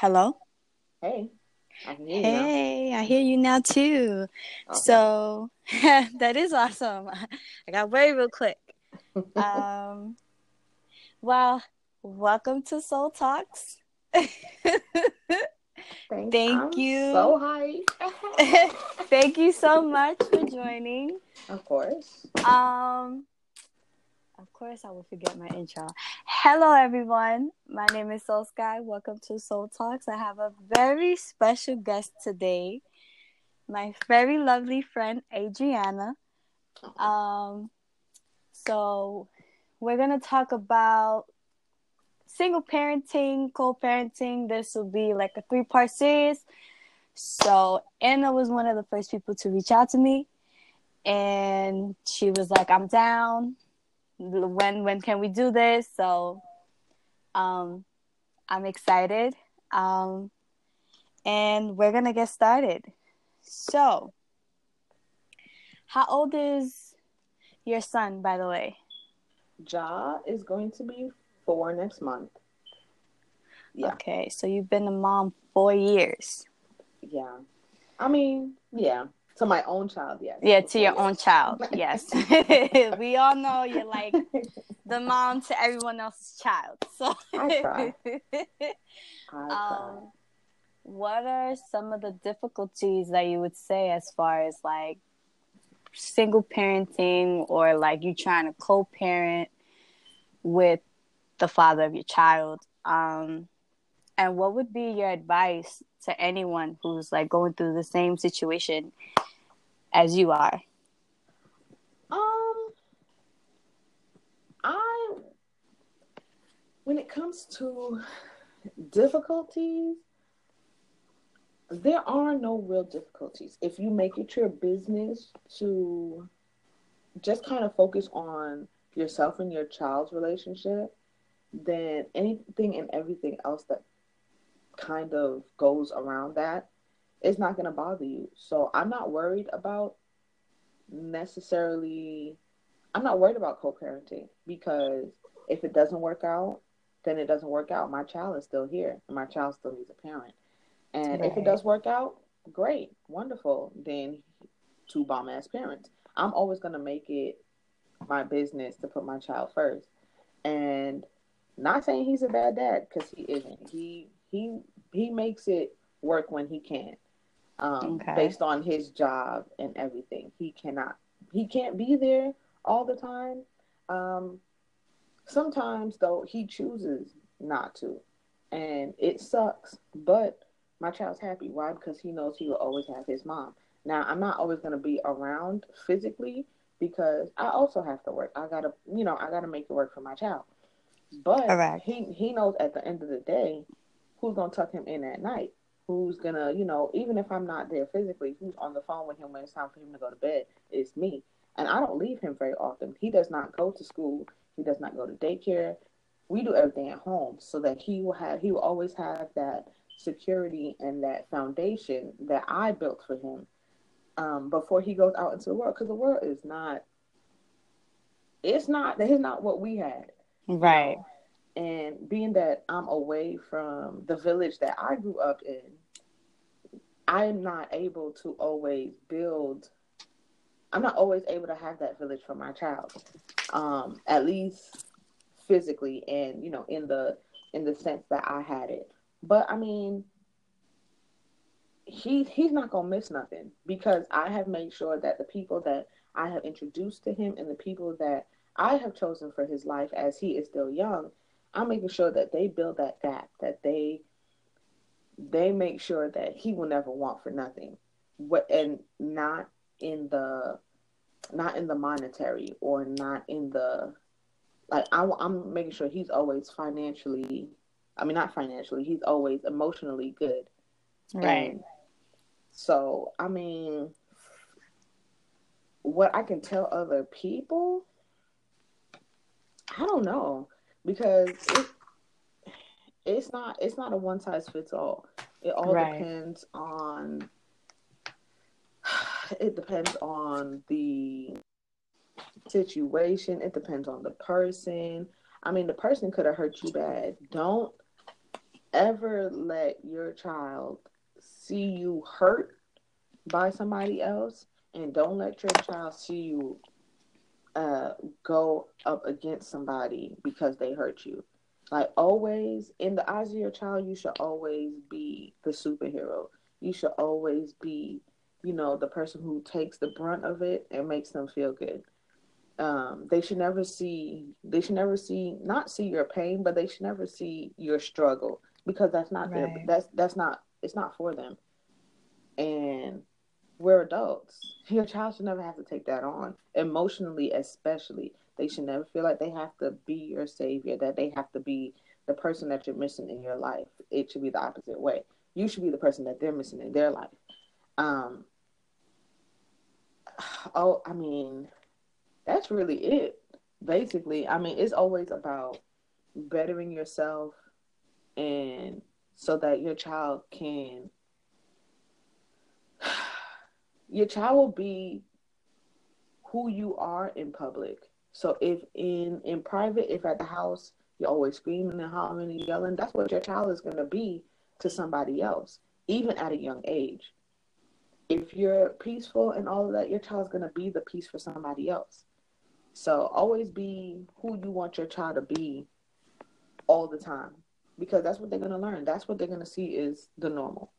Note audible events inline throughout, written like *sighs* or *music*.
Hello? Hey. I Hey, I hear you now too. So *laughs* that is awesome. *laughs* I got way real quick. *laughs* Um, well, welcome to Soul Talks. Thanks. thank I'm you. So hyped. Thank you so much for joining. of course. Um, of course, I will forget my intro. Hello, everyone. My name is Soul Sky. Welcome to Soul Talks. I have a very special guest today, my very lovely friend Adriana. Um, so we're gonna talk about single parenting, co-parenting. This will be like a three-part series. So Anna was one of the first people to reach out to me, and she was like, "I'm down. When when can we do this?" So, um, I'm excited. Um, and we're gonna get started. So, how old is your son, by the way? Ja is going to be four next month. Yeah. Okay, so you've been a mom four years. Yeah. I mean, yeah. To my own child, yes. Yeah, to your *laughs* Yes. own child. Yes. we all know you're like the mom to everyone else's child. So I try. *laughs* I try. um, what are some of the difficulties that you would say as far as like single parenting or like you trying to co-parent with the father of your child? Um, and what would be your advice to anyone who's like going through the same situation as you are? Um, I when it comes to difficulties, there are no real difficulties. If you make it your business to just kind of focus on yourself and your child's relationship, then anything and everything else that kind of goes around that, it's not going to bother you. So I'm not worried about necessarily I'm not worried about co-parenting because if it doesn't work out, then it doesn't work out. My child is still here and my child still needs a parent. And if it does work out, great, wonderful. Then two bomb ass parents. I'm always gonna make it my business to put my child first. And not saying he's a bad dad because he isn't. He he he makes it work when he can. Um, Okay. based on his job and everything. He cannot he can't be there all the time. Um, sometimes though he chooses not to, and it sucks. But my child's happy. Why? Because he knows he will always have his mom. Now I'm not always going to be around physically because I also have to work. I gotta, you know, I gotta make it work for my child. But Correct. he he knows at the end of the day who's gonna tuck him in at night. Who's gonna, you know, even if I'm not there physically, who's on the phone with him when it's time for him to go to bed? It's me. And I don't leave him very often. He does not go to school. He does not go to daycare. We do everything at home so that he will have he will always have that security and that foundation that I built for him um, before he goes out into the world. Because the world is not it's not it's not what we had. Right. And being that I'm away from the village that I grew up in, I'm not able to always build. I'm not always able to have that village for my child, um, at least physically, and you know, in the in the sense that I had it. But I mean, he he's not gonna miss nothing because I have made sure that the people that I have introduced to him and the people that I have chosen for his life as he is still young, I'm making sure that they build that gap, that they they make sure that he will never want for nothing. What and not in the not in the monetary or not in the like I, I'm making sure he's always financially I mean not financially he's always emotionally good Right. and so, I mean, what I can tell other people, I don't know because it, it's not it's not a one size fits all. It all Right. depends on *sighs* it depends on the situation. It depends on the person. I mean, the person could have hurt you bad. Don't ever let your child see you hurt by somebody else, and don't let your child see you uh, go up against somebody because they hurt you. Like always, in the eyes of your child, you should always be the superhero. You should always be, you know, the person who takes the brunt of it and makes them feel good. Um, they should never see. They should never see. Not see your pain, but they should never see your struggle because that's not right. their. That's that's not. It's not for them. And we're adults. Your child should never have to take that on emotionally, especially. They should never feel like they have to be your savior, that they have to be the person that you're missing in your life. It should be the opposite way. You should be the person that they're missing in their life. Um, oh, I mean, that's really it. Basically, I mean, it's always about bettering yourself and so that your child can your child will be who you are in public so if in in private, if at the house you're always screaming and hollering and yelling, that's what your child is going to be to somebody else, even at a young age. If you're peaceful and all of that, your child's going to be the peace for somebody else. So always be who you want your child to be all the time because that's what they're going to learn. That's what they're going to see is the normal.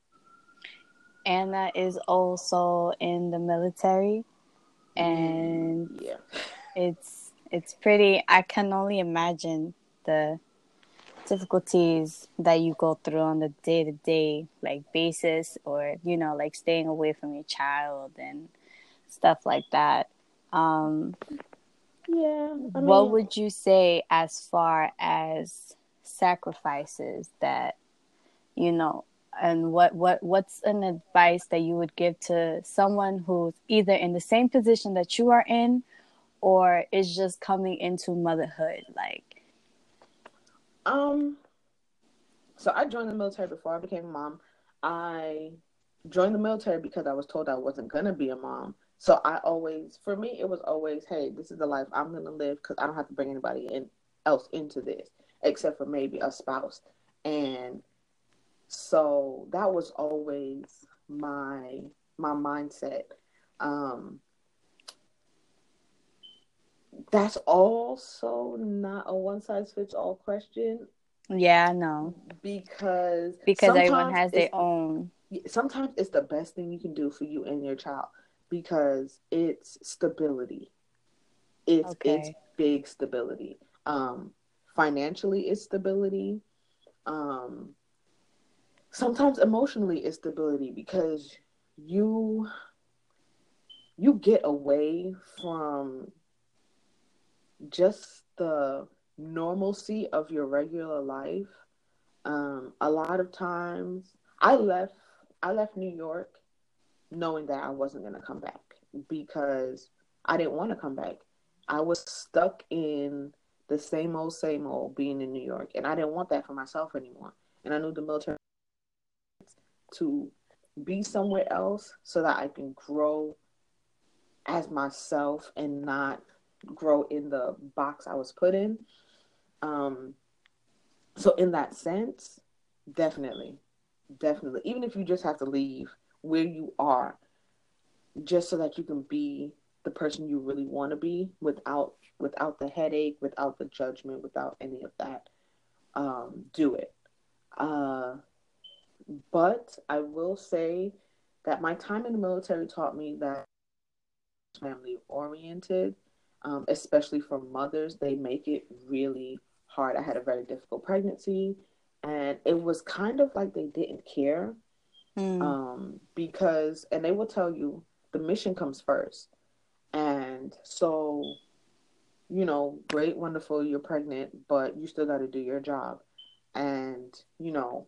Anna is also in the military and yeah. it's it's pretty i can only imagine the difficulties that you go through on the day-to-day like basis or you know like staying away from your child and stuff like that um yeah I mean, what would you say as far as sacrifices that you know and what what what's an advice that you would give to someone who's either in the same position that you are in or is just coming into motherhood? Like um so i joined the military before i became a mom. I joined the military because i was told i wasn't going to be a mom. So i always for me it was always hey this is the life i'm going to live because i don't have to bring anybody in, else into this except for maybe a spouse. And so that was always my my mindset um that's also not a one size fits all question. Yeah, no. Because because everyone has their own. Sometimes it's the best thing you can do for you and your child because it's stability. It's okay. it's big stability. Um, financially, it's stability. Um, sometimes emotionally, it's stability because you you get away from just the normalcy of your regular life. Um, a lot of times, I left. I left New York knowing that I wasn't going to come back because I didn't want to come back. I was stuck in the same old, same old being in New York, and I didn't want that for myself anymore. And I knew the military to be somewhere else so that I can grow as myself and not grow in the box I was put in. Um, so in that sense, definitely, definitely, even if you just have to leave where you are, just so that you can be the person you really want to be without without the headache, without the judgment, without any of that, um, do it. Uh, but I will say that my time in the military taught me that family oriented um, especially for mothers, they make it really hard. I had a very difficult pregnancy, and it was kind of like they didn't care mm. um, because, and they will tell you the mission comes first. And so, you know, great, wonderful, you're pregnant, but you still got to do your job. And, you know,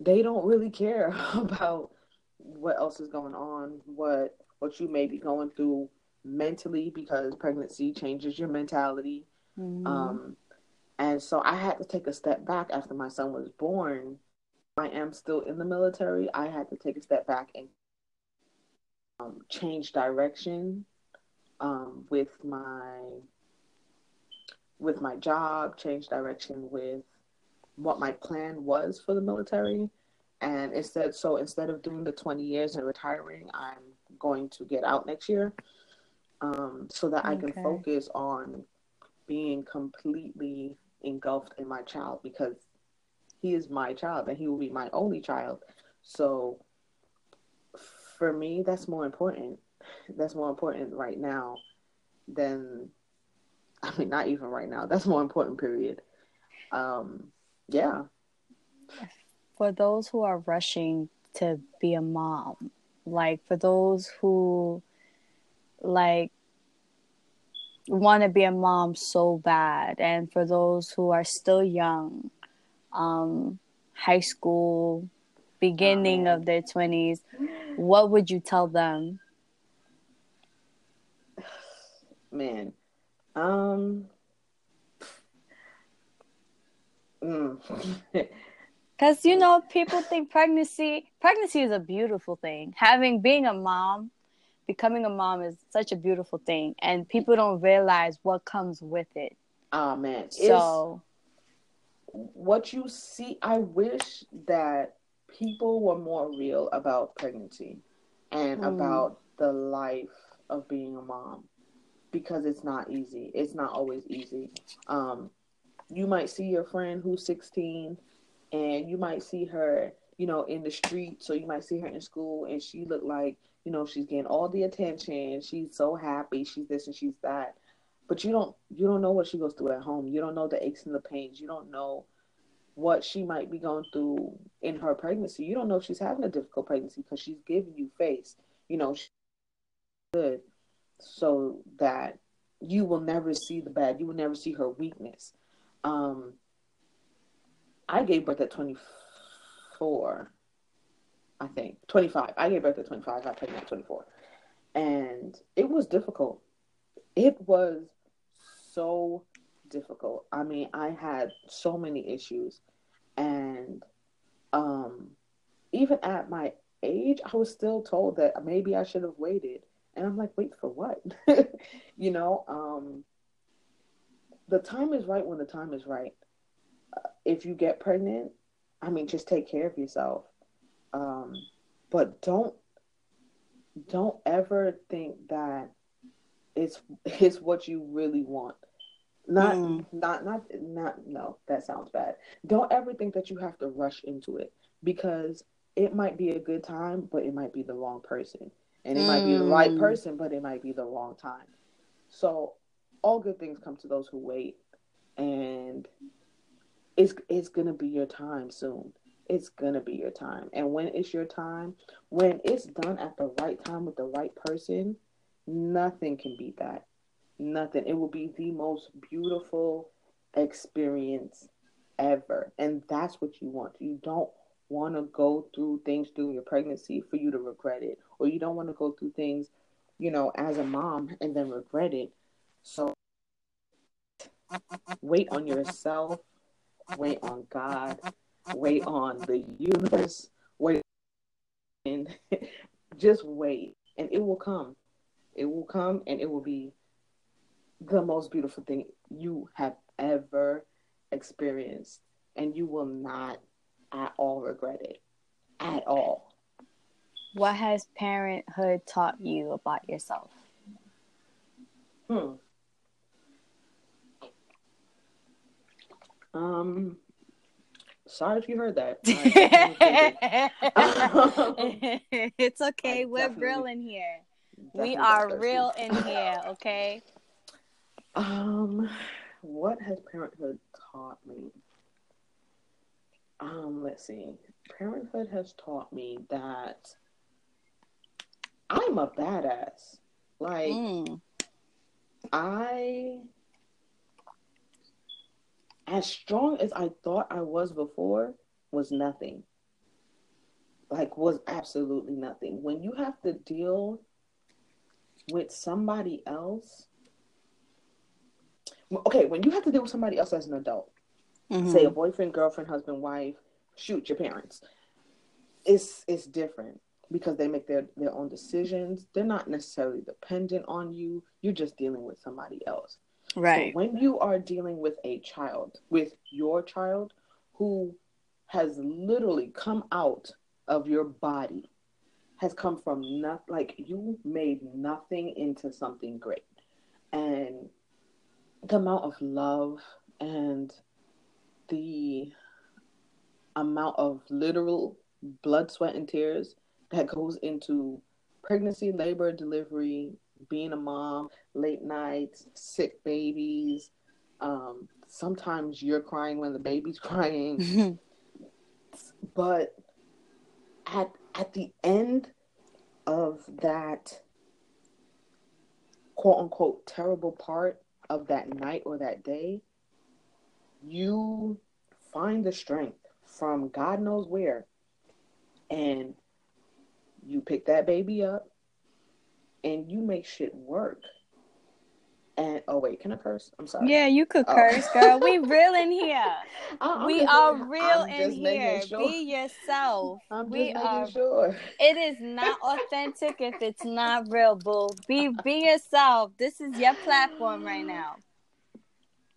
they don't really care *laughs* about what else is going on, what what you may be going through mentally because pregnancy changes your mentality. Mm-hmm. Um, and so I had to take a step back after my son was born. I am still in the military. I had to take a step back and um, change direction um, with my with my job, change direction with what my plan was for the military. And instead, so instead of doing the 20 years and retiring, I'm going to get out next year um, so that okay. I can focus on being completely engulfed in my child because he is my child and he will be my only child. So for me, that's more important. That's more important right now than, I mean, not even right now. That's more important, period. Um, yeah. For those who are rushing to be a mom, like for those who like want to be a mom so bad and for those who are still young um high school beginning oh, of their 20s what would you tell them *sighs* man um mm. *laughs* Because, you know, people think pregnancy, pregnancy is a beautiful thing. Having, being a mom, becoming a mom is such a beautiful thing. And people don't realize what comes with it. Oh, man. So, it's, what you see, I wish that people were more real about pregnancy and mm. about the life of being a mom because it's not easy. It's not always easy. Um, you might see your friend who's 16 and you might see her, you know, in the street. So you might see her in school, and she look like, you know, she's getting all the attention. She's so happy. She's this and she's that. But you don't, you don't know what she goes through at home. You don't know the aches and the pains. You don't know what she might be going through in her pregnancy. You don't know if she's having a difficult pregnancy because she's giving you face. You know, good, so that you will never see the bad. You will never see her weakness. Um, I gave birth at 24, I think. 25. I gave birth at 25. I pregnant at 24. And it was difficult. It was so difficult. I mean, I had so many issues. And um, even at my age, I was still told that maybe I should have waited. And I'm like, wait for what? *laughs* you know, um, the time is right when the time is right if you get pregnant, I mean, just take care of yourself. Um, but don't don't ever think that it's *laughs* it's what you really want. Not mm. not not not no, that sounds bad. Don't ever think that you have to rush into it because it might be a good time, but it might be the wrong person. And it mm. might be the right mm. person, but it might be the wrong time. So all good things come to those who wait. And it's it's gonna be your time soon. It's gonna be your time. And when it's your time, when it's done at the right time with the right person, nothing can beat that. Nothing. It will be the most beautiful experience ever. And that's what you want. You don't want to go through things during your pregnancy for you to regret it. Or you don't want to go through things, you know, as a mom and then regret it. So wait on yourself wait on God, wait on the universe, wait and *laughs* just wait and it will come. It will come and it will be the most beautiful thing you have ever experienced and you will not at all regret it at all. What has parenthood taught you about yourself? Hmm. Um, sorry if you heard that. *laughs* it's okay. I We're real in here. We are real in here. Okay. Um, what has parenthood taught me? Um, let's see. Parenthood has taught me that I'm a badass. Like mm. I as strong as I thought I was before was nothing. Like was absolutely nothing. When you have to deal with somebody else okay, when you have to deal with somebody else as an adult, mm-hmm. say a boyfriend, girlfriend, husband, wife, shoot your parents. It's it's different because they make their, their own decisions. They're not necessarily dependent on you. You're just dealing with somebody else. Right. So when you are dealing with a child, with your child, who has literally come out of your body has come from nothing like you made nothing into something great and the amount of love and the amount of literal blood sweat and tears that goes into pregnancy labor delivery being a mom late nights sick babies um, sometimes you're crying when the baby's *laughs* crying. But at at the end of that quote unquote terrible part of that night or that day, you find the strength from God knows where, and you pick that baby up and you make shit work. And oh wait, can I curse? I'm sorry. Yeah, you could oh. curse, girl. We *laughs* real in here. *laughs* I'm we are real in here. Sure. Be yourself. *laughs* I'm we are. Sure. It is not authentic if it's not real, boo. Be be yourself. This is your platform right *sighs* now.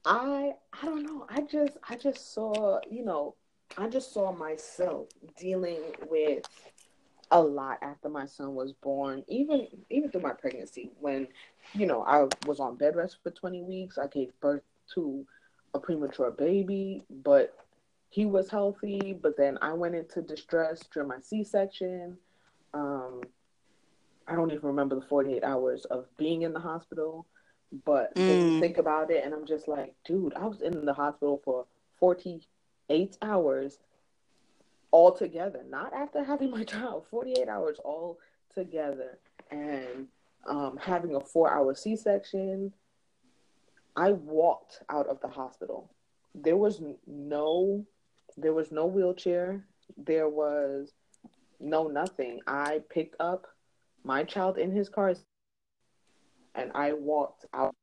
I I don't know. I just I just saw you know I just saw myself dealing with a lot after my son was born, even even through my pregnancy. When you know I was on bed rest for 20 weeks, I gave birth to a premature baby, but he was healthy. But then I went into distress during my C-section. Um, I don't even remember the 48 hours of being in the hospital, but mm. think about it, and I'm just like, dude, I was in the hospital for 48 hours all together, not after having my *laughs* child, 48 hours all together, and um, having a four hour C section. I walked out of the hospital. There was no, there was no wheelchair. There was no nothing. I picked up my child in his car and I walked out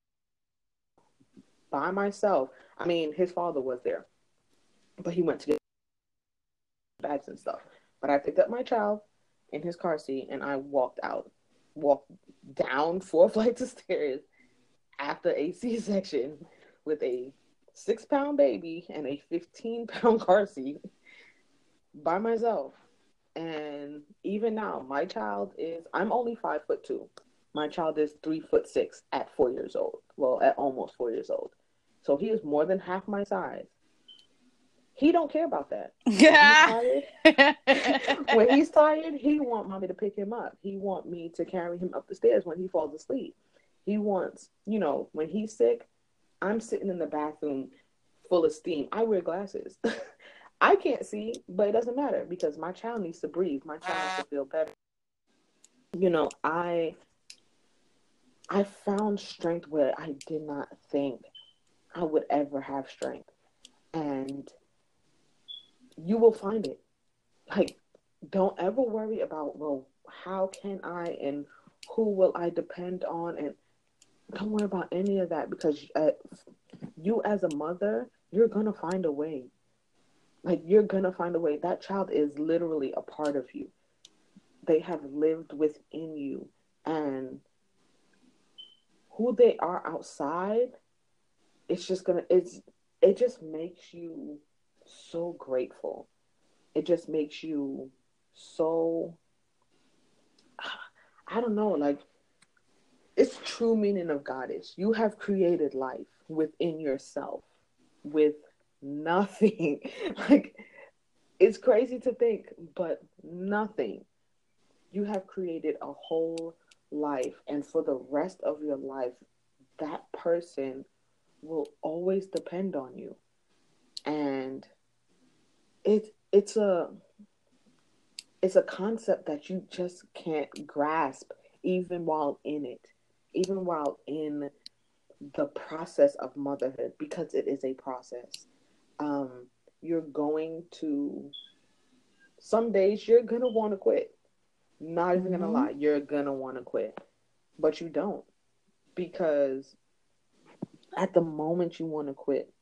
by myself. I mean, his father was there, but he went to get bags and stuff. But I picked up my child in his car seat and I walked out, walked down four *laughs* flights of stairs after a C section with a six pound baby and a 15 pound *laughs* car seat by myself. And even now, my child is, I'm only five foot two. My child is three foot six at four years old. Well, at almost four years old. So he is more than half my size. He don't care about that. Yeah. *laughs* When, he's *laughs* *laughs* tired, he want mommy to pick him up. He want me to carry him up the stairs when he falls asleep. He wants, you know, when he's sick, I'm sitting in the bathroom full of steam. I wear glasses. I can't see, but it doesn't matter because my child needs to breathe. My child needs to feel better. You know, I I found strength where I did not think I would ever have strength. And you will find it. Like, don't ever worry about, well, how can I and who will I depend on? And don't worry about any of that because uh, you, as a mother, you're going to find a way. Like, you're going to find a way. That child is literally a part of you, they have lived within you. And who they are outside, it's just going to, it's, it just makes you so grateful. It just makes you so *sighs* I don't know, like it's true meaning of goddess. You have created life within yourself with nothing. *laughs* like it's crazy to think, but nothing. You have created a whole life and for the rest of your life that person will always depend on you. And it it's a it's a concept that you just can't grasp even while in it even while in the process of motherhood because it is a process um you're going to some days you're gonna want to quit not even mm-hmm. gonna lie you're gonna want to quit but you don't because at the moment you want to quit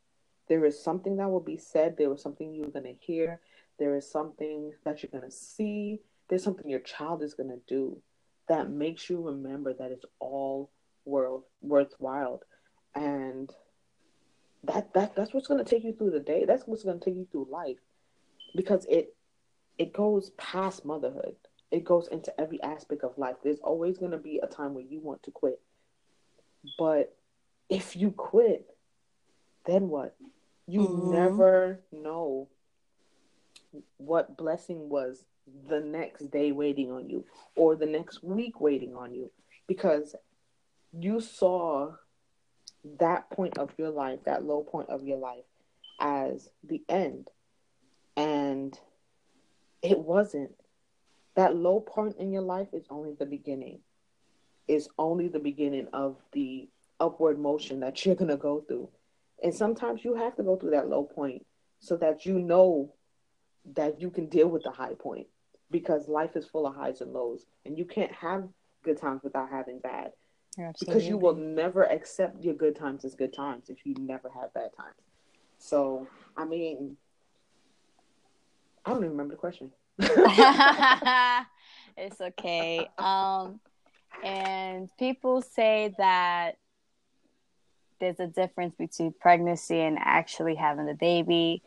there is something that will be said. There is something you're going to hear. There is something that you're going to see. There's something your child is going to do that makes you remember that it's all world worthwhile. And that that that's what's going to take you through the day. That's what's going to take you through life, because it it goes past motherhood. It goes into every aspect of life. There's always going to be a time where you want to quit, but if you quit, then what? You mm-hmm. never know what blessing was the next day waiting on you or the next week waiting on you because you saw that point of your life, that low point of your life, as the end. And it wasn't. That low point in your life is only the beginning. Is only the beginning of the upward motion that you're going to go through. And sometimes you have to go through that low point so that you know that you can deal with the high point because life is full of highs and lows and you can't have good times without having bad. Absolutely. Because you will never accept your good times as good times if you never have bad times. So, I mean, I don't even remember the question. *laughs* it's okay. Um, and people say that there's a difference between pregnancy and actually having a baby.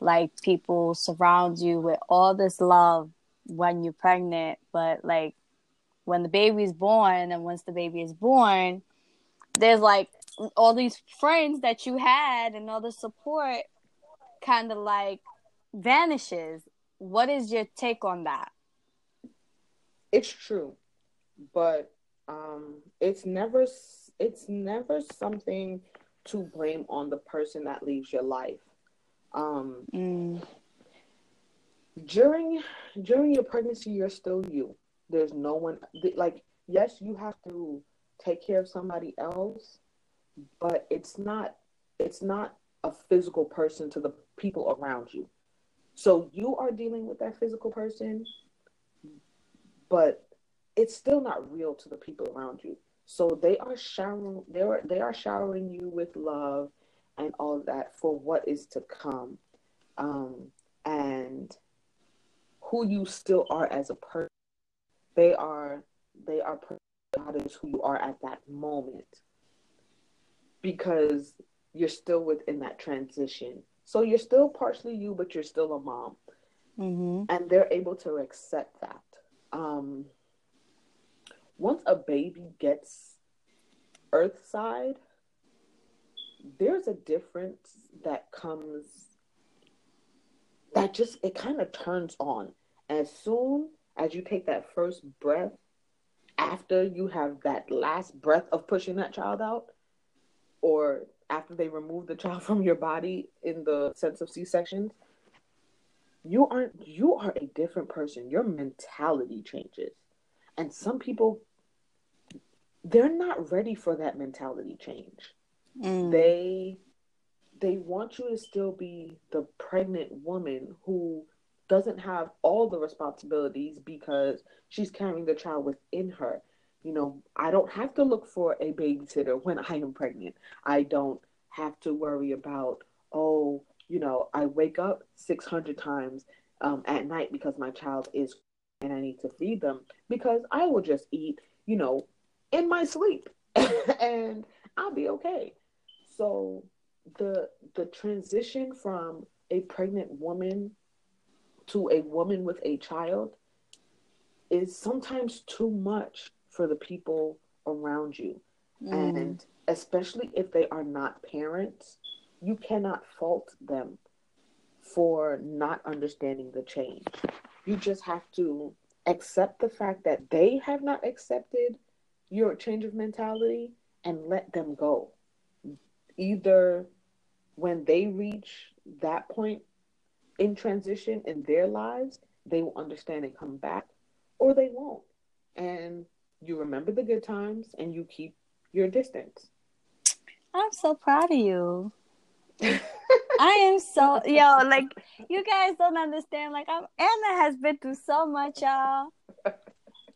Like people surround you with all this love when you're pregnant, but like when the baby's born and once the baby is born, there's like all these friends that you had and all the support kind of like vanishes. What is your take on that? It's true, but um, it's never it's never something to blame on the person that leaves your life. Um, mm. During during your pregnancy, you're still you there's no one like yes you have to take care of somebody else but it's not it's not a physical person to the people around you so you are dealing with that physical person but it's still not real to the people around you so they are showering they are they are showering you with love and all that for what is to come um and who you still are as a person they are they are God is who you are at that moment because you're still within that transition. So you're still partially you, but you're still a mom, mm-hmm. and they're able to accept that. Um, once a baby gets earthside, there's a difference that comes that just it kind of turns on. As soon as you take that first breath after you have that last breath of pushing that child out or after they remove the child *laughs* from your body in the sense of c-sections you aren't you are a different person. Your mentality changes and some people they're not ready for that mentality change mm. they they want you to still be the pregnant woman who doesn't have all the responsibilities because she's carrying the child within her. You know, I don't have to look for a babysitter *laughs* when I am pregnant. I don't have to worry about, oh, you know, I wake up 600 times um, at night because my child is and I need to feed them because I will just eat, you know, in my sleep *laughs* and I'll be okay. So the the transition from a pregnant woman to a woman with a child is sometimes too much for the people around you. Mm. And especially if they are not parents, you cannot fault them for not understanding the change. You just have to accept the fact that they have not accepted your change of mentality and let them go. Either when they reach that point in transition in their lives, they will understand and come back, or they won't. And you remember the good times and you keep your distance. I'm so proud of you. I am so *laughs* yo, like you guys don't understand. Like I'm, Anna has been through so much, y'all.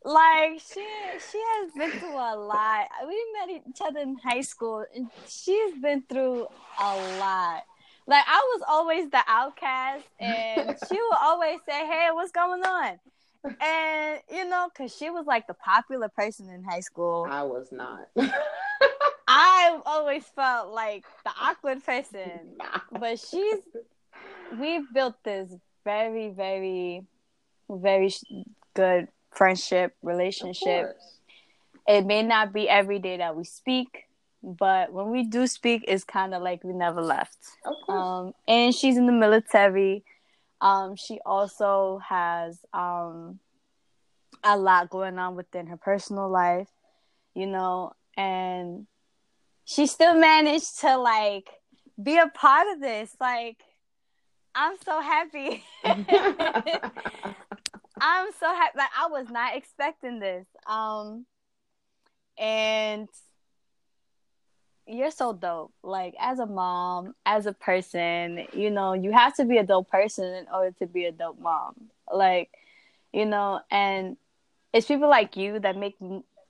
Like she she has been through a lot. We met each other in high school, and she's been through a lot. Like I was always the outcast, and she would *laughs* always say, "Hey, what's going on?" And you know, cause she was like the popular person in high school. I was not. *laughs* I always felt like the awkward person, but she's. We've built this very, very, very good friendship relationship. It may not be every day that we speak, but when we do speak, it's kind of like we never left. Um, and she's in the military. Um, she also has um, a lot going on within her personal life, you know, and she still managed to like be a part of this. Like, I'm so happy. *laughs* I'm so happy. Like, I was not expecting this. Um, and you're so dope. Like as a mom, as a person, you know, you have to be a dope person in order to be a dope mom. Like, you know, and it's people like you that make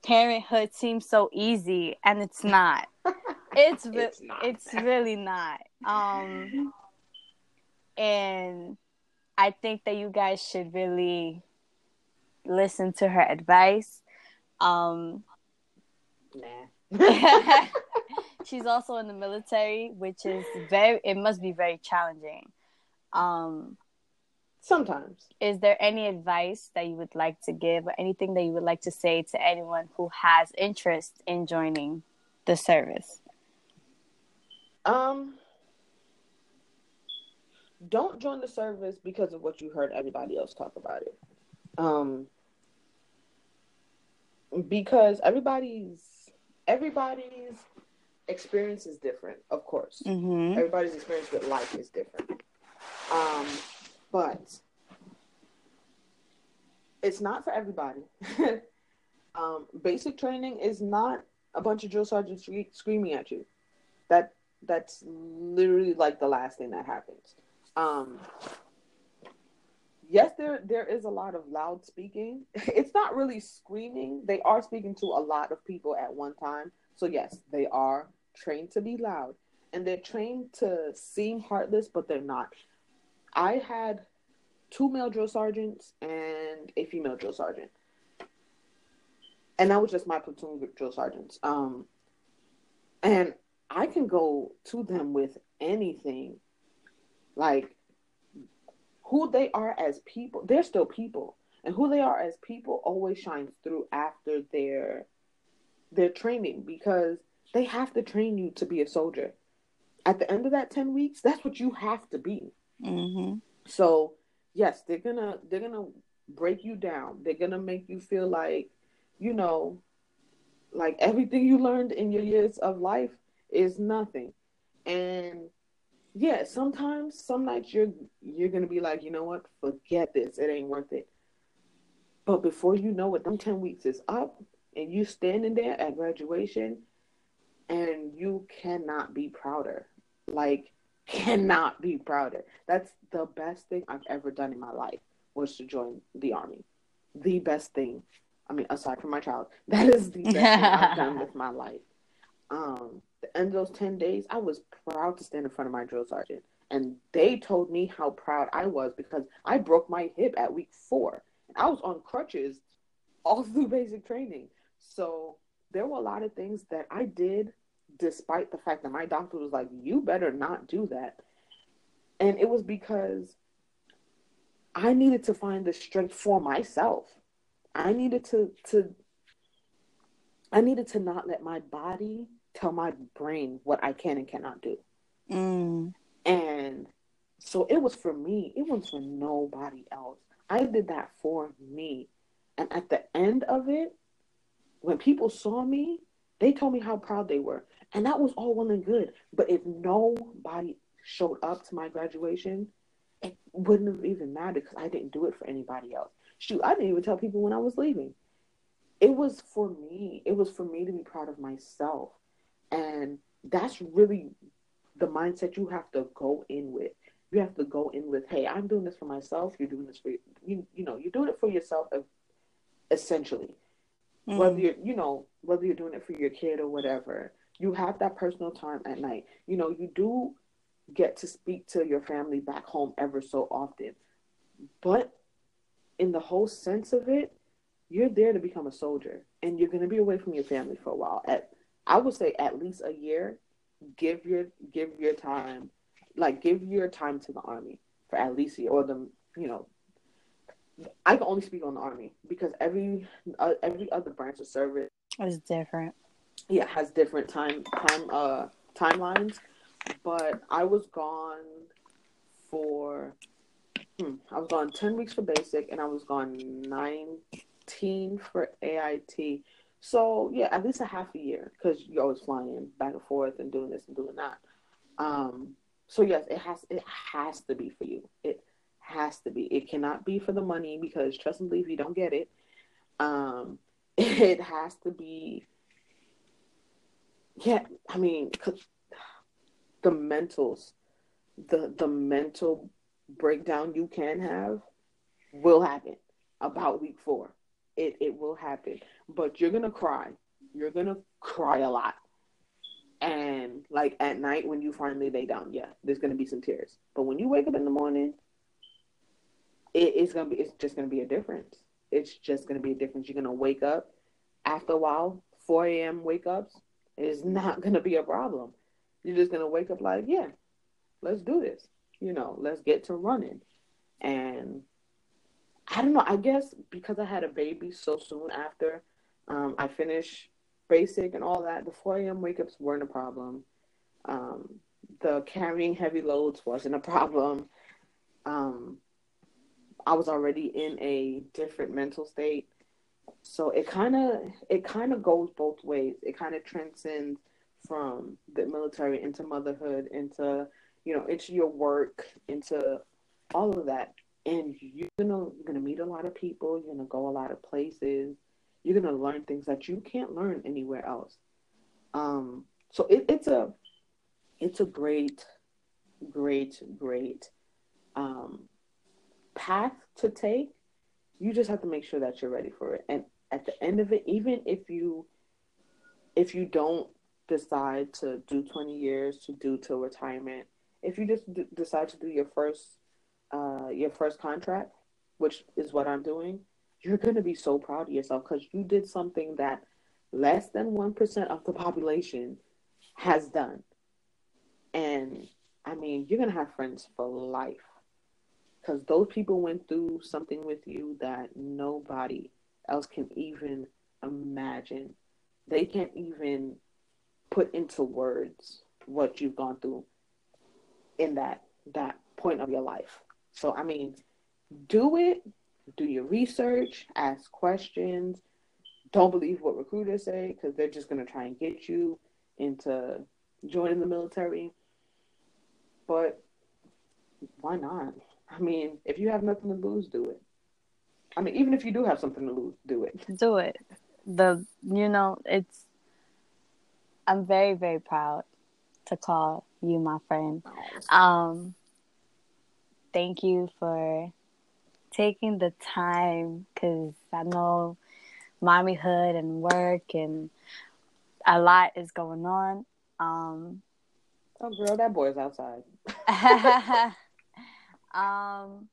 parenthood seems so easy and it's not. *laughs* It's re- it's, not. it's really not. Um and I think that you guys should really listen to her advice. Um Nah. *laughs* *laughs* she's also in the military, which is very it must be very challenging. Um sometimes. Is there any advice that you would like to give or anything that you would like to say to anyone who has interest in joining the service? Um don't join the service because of what you heard everybody else talk about it. Um because everybody's everybody's experience is different, of course. Mm-hmm. Everybody's experience with life is different. Um, but it's not for everybody. *laughs* um, basic training is not a bunch of drill sergeants screaming at you. That that's literally like the last thing that happens. Um, yes, there there is a lot of loud speaking. *laughs* It's not really screaming. They are speaking to a lot of people at one time. So yes, they are trained to be loud and they're trained to seem heartless, but they're not. I had two male drill sergeants and a female drill sergeant. And that was just my platoon drill sergeants. Um, and I can go to them with anything. Like who they are as people, they're still people. And who they are as people always shines through after their their training because they have to train you to be a soldier. At the end of that 10 weeks, that's what you have to be. Mm-hmm. So, yes, they're to they're to break you down. They're to make you feel like, you know, like everything you learned in your years of life is nothing. And yeah, sometimes some nights you're you're gonna be like, you know what, forget this, it ain't worth it. But before you know it, them ten weeks is up, and you standing there at graduation, and you cannot be prouder. Like, cannot be prouder. That's the best thing I've ever done in my life was to join the army. The best thing. I mean, aside from my child, *laughs* that is the best thing I've *laughs* done with my life. Um, the end of those 10 days, I was proud to stand in front of my drill sergeant. And they told me how proud I was because I broke my hip at week four. And I was on crutches all *laughs* through basic training. So there were a lot of things that I did despite the fact that my doctor was like, you better not do that. And it was because I needed to find the strength for myself. I needed to to I needed to not let my body tell my brain what I can and cannot do. Mm. And so it was for me, it was for nobody else. I did that for me. And at the end of it, when people saw me, they told me how proud they were. And that was all well and good. But if nobody showed up to my graduation, it wouldn't have even mattered because I didn't do it for anybody else. Shoot, I didn't even tell people when I was leaving. It was for me. It was for me to be proud of myself. And that's really the mindset you have to go in with. You have to go in with, hey, I'm doing this for myself. You're doing this for you. You know, you're doing it for yourself, essentially. Mm. Whether you're, you know, whether you're doing it for your kid or whatever, you have that personal time at night. You know, you do get to speak to your family back home ever so often, but in the whole sense of it, you're there to become a soldier, and you're going to be away from your family for a while. At I would say at least a year. Give your give your time, like give your time to the army for at least a year, or the you know. I can only speak on the army because every uh, every other branch of service is different. Yeah, has different time time uh timelines. But I was gone for hmm, I was gone ten weeks for basic, and I was gone nineteen for AIT. So yeah, at least a half a year because you're always flying back and forth and doing this and doing that. Um, so yes, it has it has to be for you. It has to be. It cannot be for the money because trust and believe you don't get it. Um, *laughs* it has to be. Yeah, I mean, the mentals, the the mental breakdown you can have will happen about week four it, it will happen. But you're gonna cry. You're gonna cry a lot. And like at night when you finally lay down, yeah, there's gonna be some tears. But when you wake up in the morning, it, it's gonna be it's just gonna be a difference. It's just gonna be a difference. You're gonna wake up after a while, 4 a.m. wake ups is not gonna be a problem. You're just gonna wake up like, yeah, let's do this. You know, let's get to running. And I don't know. I guess because I had a baby so soon after um, I finished basic and all that, the 4 a.m. wake ups weren't a problem. Um, the carrying heavy loads wasn't a problem. Um, I was already in a different mental state, so it kind of it kind of goes both ways. It kind of transcends from the military into motherhood, into you know, into your work, into all of that and you're gonna gonna meet a lot of people. You're gonna go a lot of places. You're gonna learn things that you can't learn anywhere else. Um, so it, it's a it's a great, great, great um, path to take. You just have to make sure that you're ready for it. And at the end of it, even if you if you don't decide to do 20 years to do till retirement, if you just d- decide to do your first uh, your first contract, which is what I'm doing, you're going to be so proud of yourself because you did something that less than 1% of the population has done. And I mean, you're going to have friends for life because those people went through something with you that nobody else can even imagine. They can't even put into words what you've gone through in that that point of your life. So, I mean, do it, do your research, ask questions. Don't believe what recruiters say because they're just going to try and get you into joining the military. But why not? I mean, if you have nothing to lose, do it. I mean, even if you do have something to lose, do it. Do it. The you know, it's I'm very very proud to call you my friend. Um thank you for taking the time because I know mommyhood and work and a lot is going on. Um, oh, girl, that boy's outside. *laughs* *laughs* um,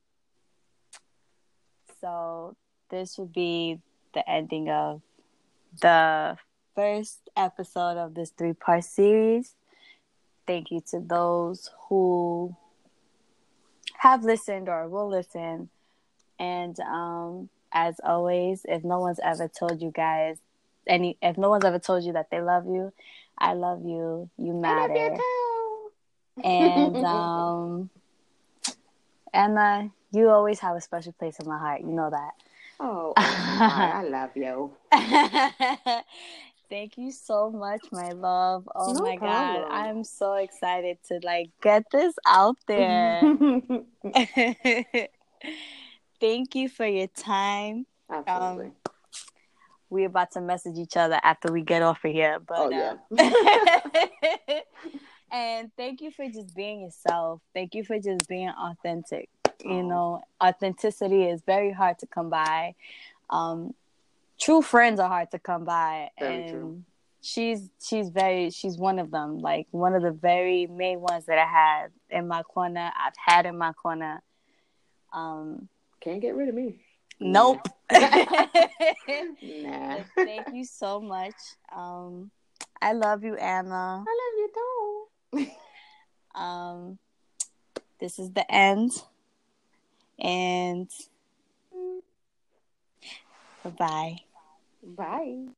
so this would be the ending of the first episode of this three part series. Thank you to those who have listened or will listen. And um, as always, if no one's ever told you guys any, if no one's ever told you that they love you, I love you. You matter. You and *laughs* um, Emma, you always have a special place in my heart. You know that. Oh, *laughs* I love you. *laughs* Thank you so much, my love. Oh no my problem. god, I'm so excited to like get this out there. *laughs* Thank you for your time. Absolutely. Um, we're about to message each other after we get off of here, but oh, yeah. uh, and thank you for just being yourself. Thank you for just being authentic. Oh. You know, authenticity is very hard to come by. Um, true friends are hard to come by very and true. she's she's very she's one of them like one of the very main ones that i have in my corner i've had in my corner um can't get rid of me nope *laughs* nah. *laughs* thank you so much um I love you, Anna. I love you too. *laughs* um, this is the end, and bye-bye. Bye.